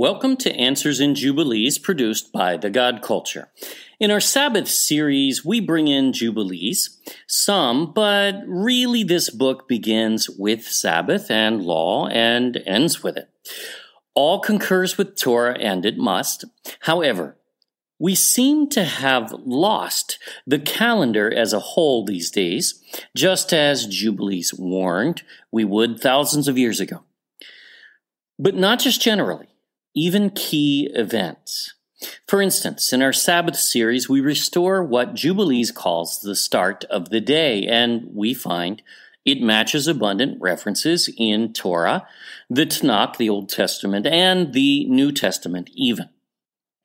Welcome to Answers in Jubilees, produced by The God Culture. In our Sabbath series, we bring in Jubilees, some, but really this book begins with Sabbath and law and ends with it. All concurs with Torah and it must. However, we seem to have lost the calendar as a whole these days, just as Jubilees warned we would thousands of years ago. But not just generally even key events. For instance, in our Sabbath series, we restore what Jubilees calls the start of the day, and we find it matches abundant references in Torah, the Tanakh, the Old Testament, and the New Testament, even.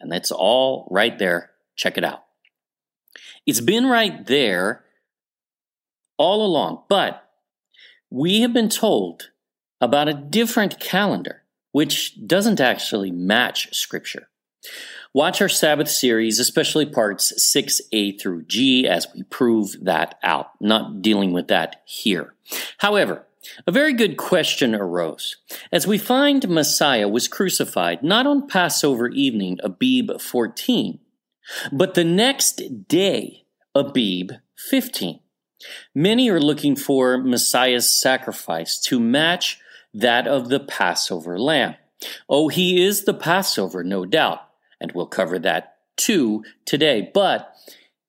And that's all right there. Check it out. It's been right there all along, but we have been told about a different calendar which doesn't actually match Scripture. Watch our Sabbath series, especially parts 6a through g, as we prove that out. Not dealing with that here. However, a very good question arose. As we find Messiah was crucified not on Passover evening, Abib 14, but the next day, Abib 15. Many are looking for Messiah's sacrifice to match that of the Passover lamb. Oh, he is the Passover, no doubt, and we'll cover that too today. But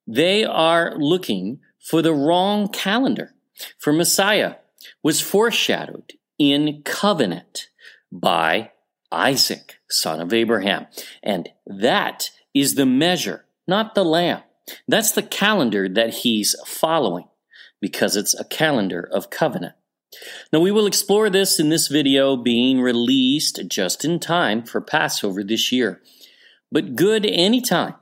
they are looking for the wrong calendar. For Messiah was foreshadowed in covenant by Isaac, son of Abraham. And that is the measure, not the lamb. That's the calendar that he's following because it's a calendar of covenant. Now, we will explore this in this video being released just in time for Passover this year, but good anytime.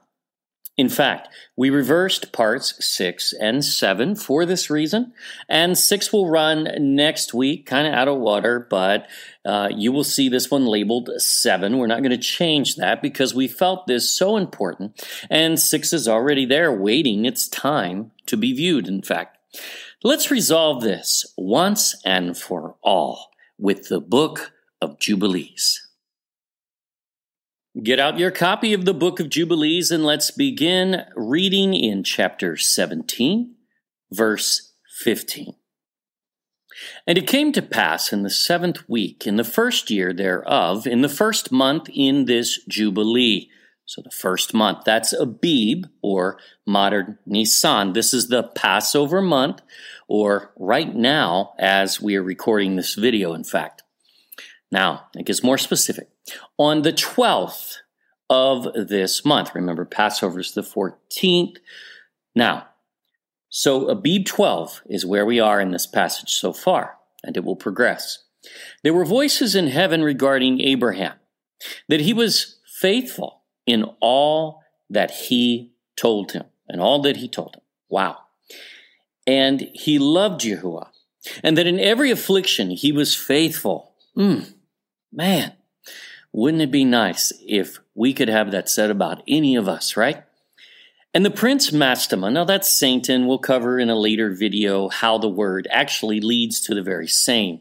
In fact, we reversed parts 6 and 7 for this reason, and 6 will run next week, kind of out of water, but uh, you will see this one labeled 7. We're not going to change that because we felt this so important, and 6 is already there waiting its time to be viewed, in fact. Let's resolve this once and for all with the Book of Jubilees. Get out your copy of the Book of Jubilees and let's begin reading in chapter 17, verse 15. And it came to pass in the seventh week, in the first year thereof, in the first month in this Jubilee, so the first month, that's Abib or modern Nisan. This is the Passover month, or right now as we are recording this video, in fact. Now, it gets more specific. On the 12th of this month, remember Passover is the 14th. Now, so Abib 12 is where we are in this passage so far, and it will progress. There were voices in heaven regarding Abraham, that he was faithful in all that he told him, and all that he told him. Wow. And he loved Yahuwah, and that in every affliction he was faithful. Mm, man, wouldn't it be nice if we could have that said about any of us, right? And the prince Mastema, now that's Satan, we'll cover in a later video how the word actually leads to the very same,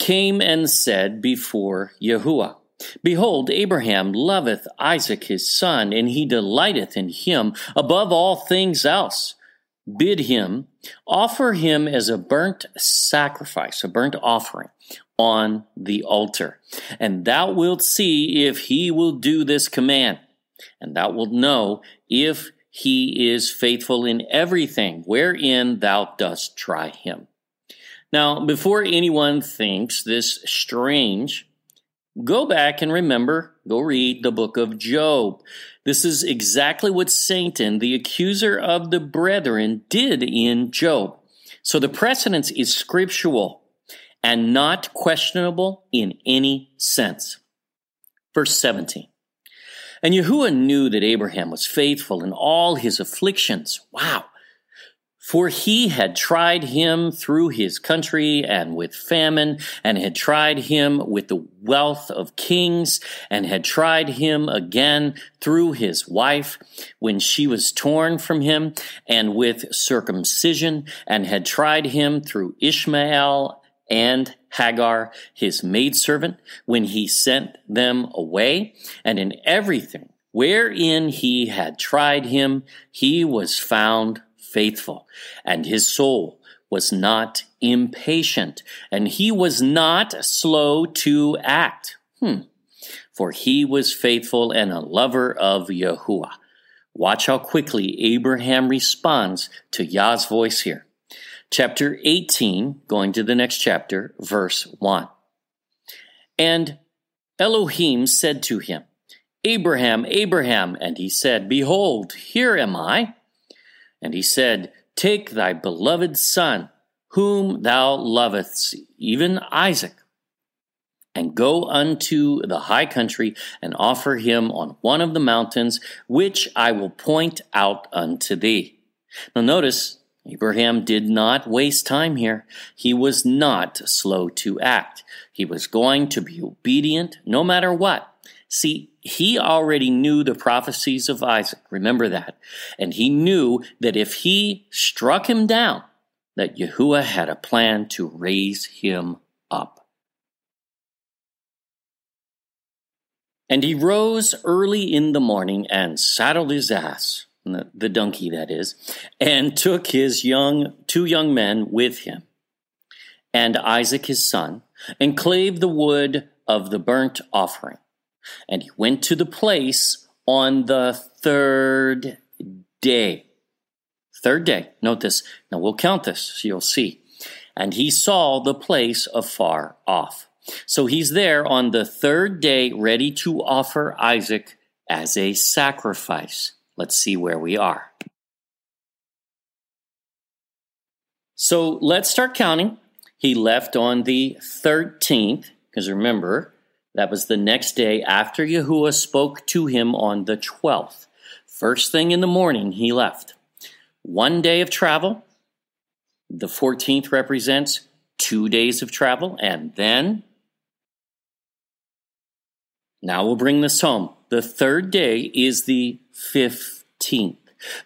came and said before Yahuwah, Behold, Abraham loveth Isaac his son, and he delighteth in him above all things else. Bid him offer him as a burnt sacrifice, a burnt offering on the altar. And thou wilt see if he will do this command, and thou wilt know if he is faithful in everything wherein thou dost try him. Now, before anyone thinks this strange, Go back and remember, go read the book of Job. This is exactly what Satan, the accuser of the brethren, did in Job. So the precedence is scriptural and not questionable in any sense. Verse 17. And Yahuwah knew that Abraham was faithful in all his afflictions. Wow. For he had tried him through his country and with famine, and had tried him with the wealth of kings, and had tried him again through his wife when she was torn from him, and with circumcision, and had tried him through Ishmael and Hagar, his maidservant, when he sent them away, and in everything wherein he had tried him, he was found faithful, and his soul was not impatient, and he was not slow to act. Hmm. For he was faithful and a lover of Yahuwah. Watch how quickly Abraham responds to Yah's voice here. Chapter 18, going to the next chapter, verse 1. And Elohim said to him, Abraham, Abraham, and he said, Behold, here am I. And he said, Take thy beloved son, whom thou lovest, even Isaac, and go unto the high country and offer him on one of the mountains, which I will point out unto thee. Now notice, Abraham did not waste time here. He was not slow to act. He was going to be obedient no matter what. See, he already knew the prophecies of Isaac. Remember that. And he knew that if he struck him down, that Yahuwah had a plan to raise him up. And he rose early in the morning and saddled his ass, the donkey that is, and took his young two young men with him, and Isaac his son, and clave the wood of the burnt offering and he went to the place on the third day. Third day. Note this. Now we'll count this so you'll see. And he saw the place afar off. So he's there on the third day, ready to offer Isaac as a sacrifice. Let's see where we are. So let's start counting. He left on the 13th, because remember, that was the next day after Yahuwah spoke to him on the 12th. First thing in the morning, he left. One day of travel. The 14th represents two days of travel. And then, now we'll bring this home. The third day is the 15th.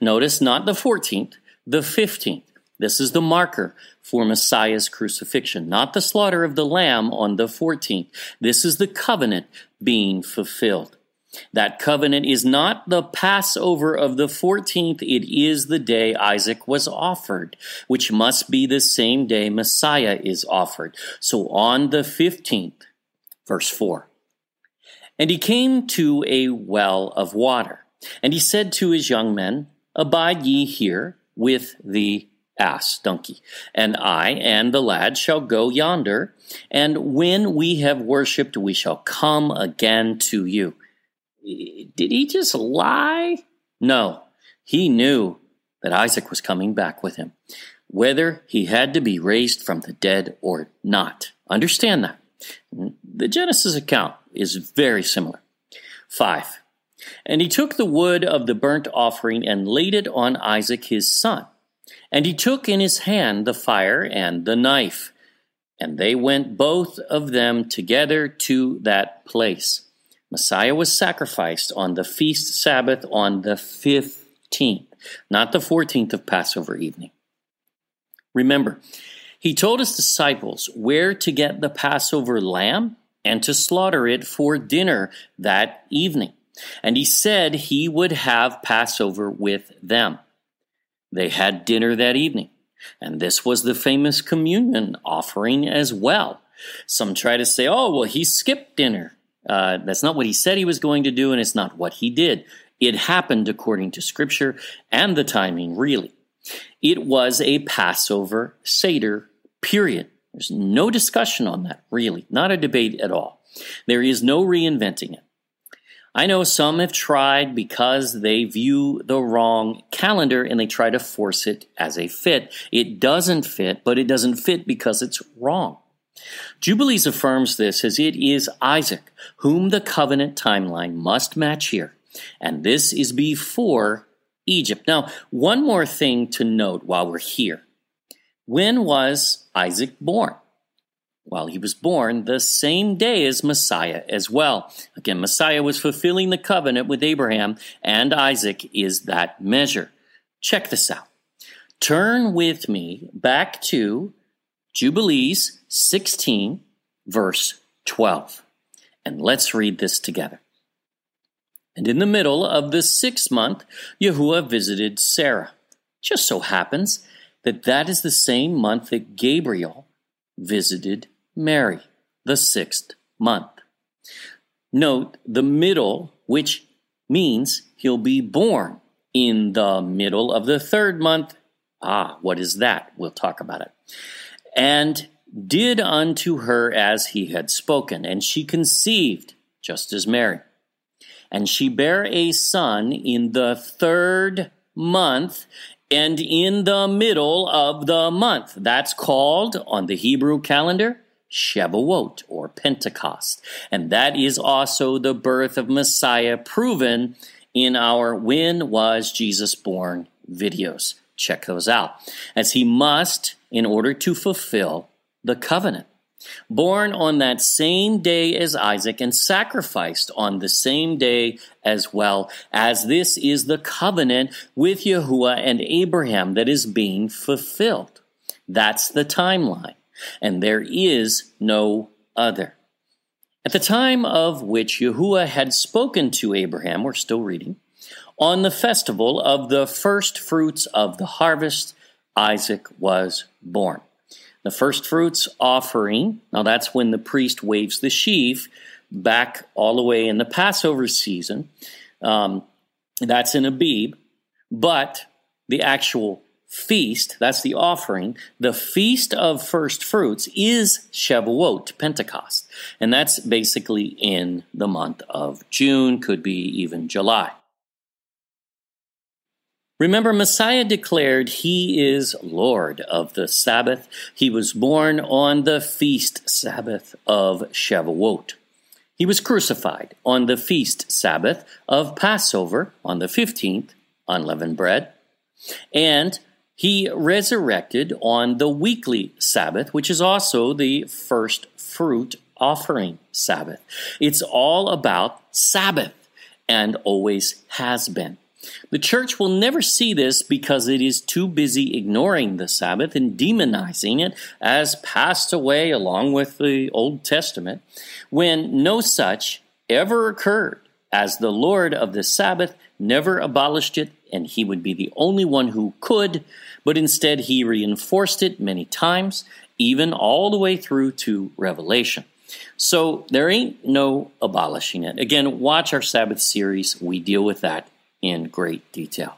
Notice not the 14th, the 15th. This is the marker for Messiah's crucifixion, not the slaughter of the lamb on the 14th. This is the covenant being fulfilled. That covenant is not the Passover of the 14th, it is the day Isaac was offered, which must be the same day Messiah is offered. So on the 15th, verse 4, and he came to a well of water, and he said to his young men, Abide ye here with the ass, donkey. And I and the lad shall go yonder, and when we have worshipped, we shall come again to you. Did he just lie? No, he knew that Isaac was coming back with him, whether he had to be raised from the dead or not. Understand that. The Genesis account is very similar. 5. And he took the wood of the burnt offering and laid it on Isaac his son. And he took in his hand the fire and the knife, and they went both of them together to that place. Messiah was sacrificed on the feast Sabbath on the 15th, not the 14th of Passover evening. Remember, he told his disciples where to get the Passover lamb and to slaughter it for dinner that evening. And he said he would have Passover with them. They had dinner that evening, and this was the famous communion offering as well. Some try to say, oh, well, he skipped dinner. Uh, that's not what he said he was going to do, and it's not what he did. It happened according to Scripture and the timing, really. It was a Passover Seder, period. There's no discussion on that, really, not a debate at all. There is no reinventing it. I know some have tried because they view the wrong calendar and they try to force it as a fit. It doesn't fit, but it doesn't fit because it's wrong. Jubilees affirms this as it is Isaac, whom the covenant timeline must match here. And this is before Egypt. Now, one more thing to note while we're here. When was Isaac born? Well, he was born the same day as Messiah as well. Again, Messiah was fulfilling the covenant with Abraham, and Isaac is that measure. Check this out. Turn with me back to Jubilees 16, verse 12. And let's read this together. And in the middle of the sixth month, Yahuwah visited Sarah. Just so happens that that is the same month that Gabriel visited Mary, the sixth month. Note the middle, which means he'll be born in the middle of the third month. Ah, what is that? We'll talk about it. And did unto her as he had spoken, and she conceived, just as Mary. And she bare a son in the third month, and in the middle of the month. That's called, on the Hebrew calendar, Shavuot or Pentecost. And that is also the birth of Messiah proven in our When Was Jesus Born videos. Check those out. As he must, in order to fulfill the covenant. Born on that same day as Isaac and sacrificed on the same day as well, as this is the covenant with Yahuwah and Abraham that is being fulfilled. That's the timeline, and there is no other. At the time of which Yahuwah had spoken to Abraham, we're still reading, on the festival of the first fruits of the harvest, Isaac was born. The first fruits offering, now that's when the priest waves the sheaf back all the way in the Passover season. Um, that's in Abib. But the actual feast, that's the offering, the feast of first fruits is Shavuot, Pentecost. And that's basically in the month of June, could be even July. Remember, Messiah declared he is Lord of the Sabbath. He was born on the feast Sabbath of Shavuot. He was crucified on the feast Sabbath of Passover on the 15th, unleavened bread. And he resurrected on the weekly Sabbath, which is also the first fruit offering Sabbath. It's all about Sabbath and always has been. The church will never see this because it is too busy ignoring the Sabbath and demonizing it as passed away along with the Old Testament, when no such ever occurred, as the Lord of the Sabbath never abolished it, and he would be the only one who could, but instead he reinforced it many times, even all the way through to Revelation. So there ain't no abolishing it. Again, watch our Sabbath series. We deal with that in great detail.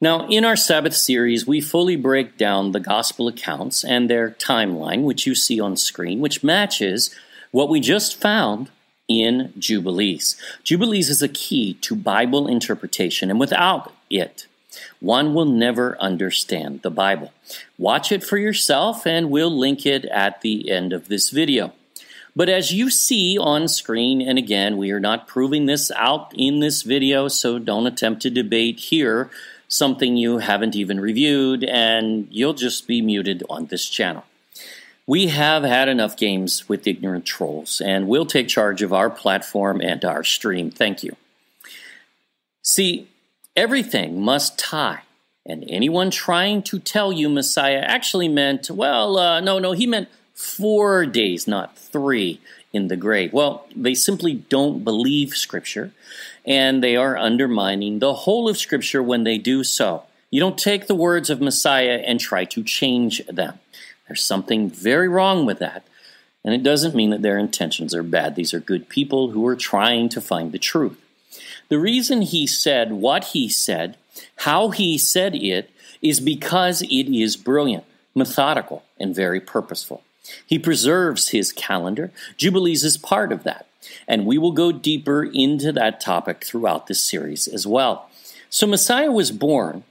Now, in our Sabbath series, we fully break down the gospel accounts and their timeline, which you see on screen, which matches what we just found in Jubilees. Jubilees is a key to Bible interpretation, and without it, one will never understand the Bible. Watch it for yourself, and we'll link it at the end of this video. But as you see on screen, and again, we are not proving this out in this video, so don't attempt to debate here something you haven't even reviewed, and you'll just be muted on this channel. We have had enough games with ignorant trolls, and we'll take charge of our platform and our stream. Thank you. See, everything must tie, and anyone trying to tell you Messiah actually meant, well, uh, no, no, he meant four days, not three, in the grave. Well, they simply don't believe Scripture, and they are undermining the whole of Scripture when they do so. You don't take the words of Messiah and try to change them. There's something very wrong with that, and it doesn't mean that their intentions are bad. These are good people who are trying to find the truth. The reason he said what he said, how he said it, is because it is brilliant, methodical, and very purposeful. He preserves his calendar. Jubilees is part of that. And we will go deeper into that topic throughout this series as well. So, Messiah was born,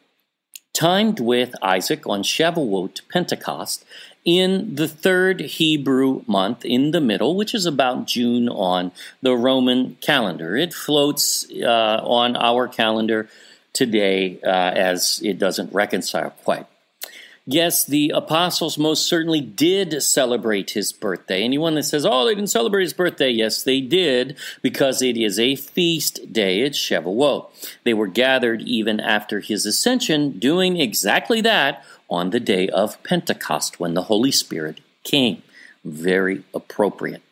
timed with Isaac on Shavuot, Pentecost, in the third Hebrew month in the middle, which is about June on the Roman calendar. It floats uh, on our calendar today uh, as it doesn't reconcile quite. Yes, the apostles most certainly did celebrate his birthday. Anyone that says, oh, they didn't celebrate his birthday, yes, they did, because it is a feast day. It's Shavuot. They were gathered even after his ascension, doing exactly that on the day of Pentecost when the Holy Spirit came. Very appropriate.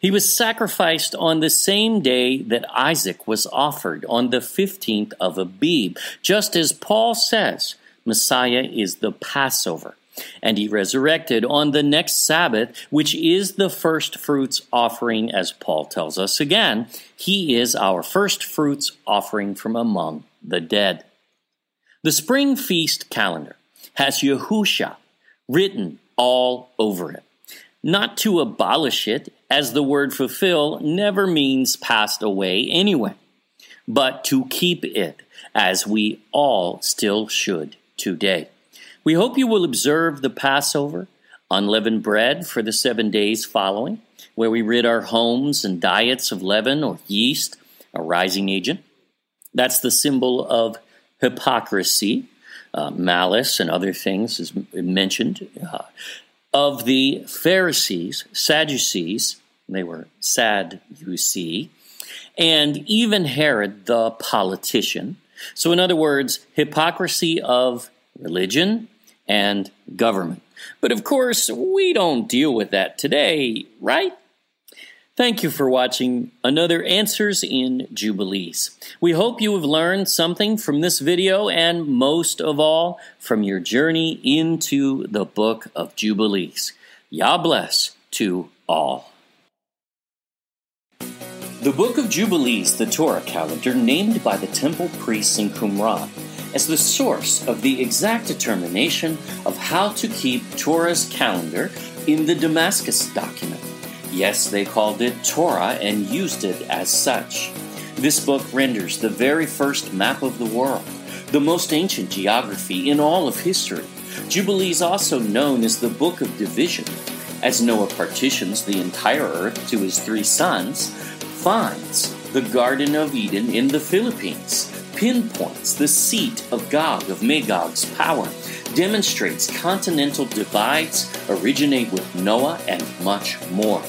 He was sacrificed on the same day that Isaac was offered, on the 15th of Abib, just as Paul says Messiah is the Passover. And he resurrected on the next Sabbath, which is the first fruits offering, as Paul tells us again. He is our first fruits offering from among the dead. The spring feast calendar has Yahusha written all over it. Not to abolish it, as the word fulfill never means passed away anyway, but to keep it, as we all still should today. We hope you will observe the Passover, unleavened bread for the seven days following, where we rid our homes and diets of leaven or yeast, a rising agent. That's the symbol of hypocrisy, uh, malice, and other things as mentioned. Uh, of the Pharisees, Sadducees, they were sad, you see, and even Herod the politician. So, in other words, hypocrisy of religion and government. But of course, we don't deal with that today, right? Thank you for watching another Answers in Jubilees. We hope you have learned something from this video and most of all from your journey into the book of Jubilees. Yah bless to all. The Book of Jubilees, the Torah calendar, named by the temple priests in Qumran as the source of the exact determination of how to keep Torah's calendar in the Damascus document. Yes, they called it Torah and used it as such. This book renders the very first map of the world, the most ancient geography in all of history. Jubilees also known as the Book of Division, as Noah partitions the entire earth to his three sons, finds the Garden of Eden in the Philippines, pinpoints the seat of Gog of Magog's power, demonstrates continental divides originate with Noah, and much more.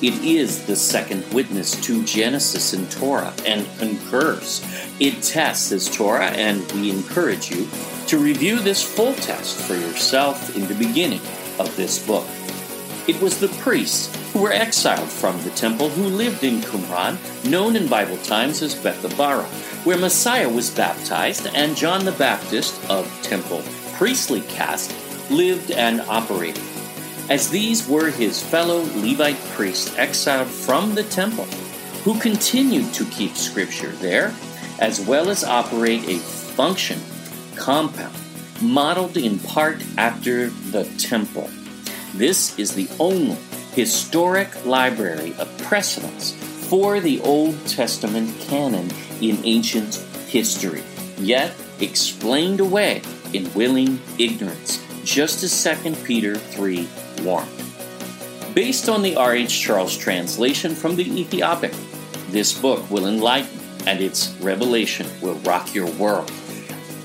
It is the second witness to Genesis and Torah and concurs. It tests as Torah, and we encourage you to review this full test for yourself in the beginning of this book. It was the priests who were exiled from the temple who lived in Qumran, known in Bible times as Bethabara, where Messiah was baptized and John the Baptist of temple priestly caste lived and operated as these were his fellow Levite priests exiled from the temple, who continued to keep Scripture there, as well as operate a function compound modeled in part after the temple. This is the only historic library of precedents for the Old Testament canon in ancient history, yet explained away in willing ignorance, just as 2 Peter 3 warm. Based on the R.H. Charles translation from the Ethiopic, this book will enlighten and its revelation will rock your world.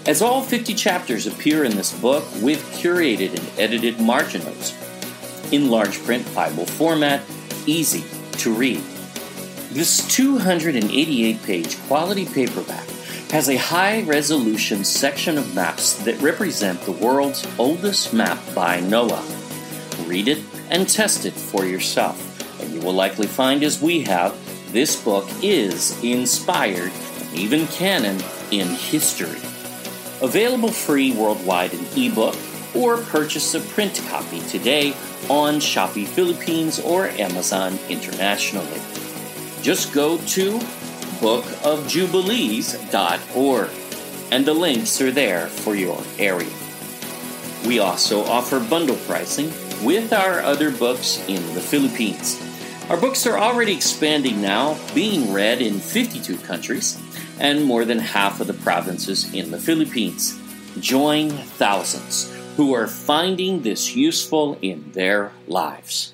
As all 50 chapters appear in this book with curated and edited margin notes in large print Bible format, easy to read. This 288 page quality paperback has a high resolution section of maps that represent the world's oldest map by Noah read it, and test it for yourself. And you will likely find, as we have, this book is inspired even canon in history. Available free worldwide in ebook or purchase a print copy today on Shopee Philippines or Amazon internationally. Just go to bookofjubilees.org and the links are there for your area. We also offer bundle pricing with our other books in the Philippines. Our books are already expanding now, being read in 52 countries and more than half of the provinces in the Philippines. Join thousands who are finding this useful in their lives.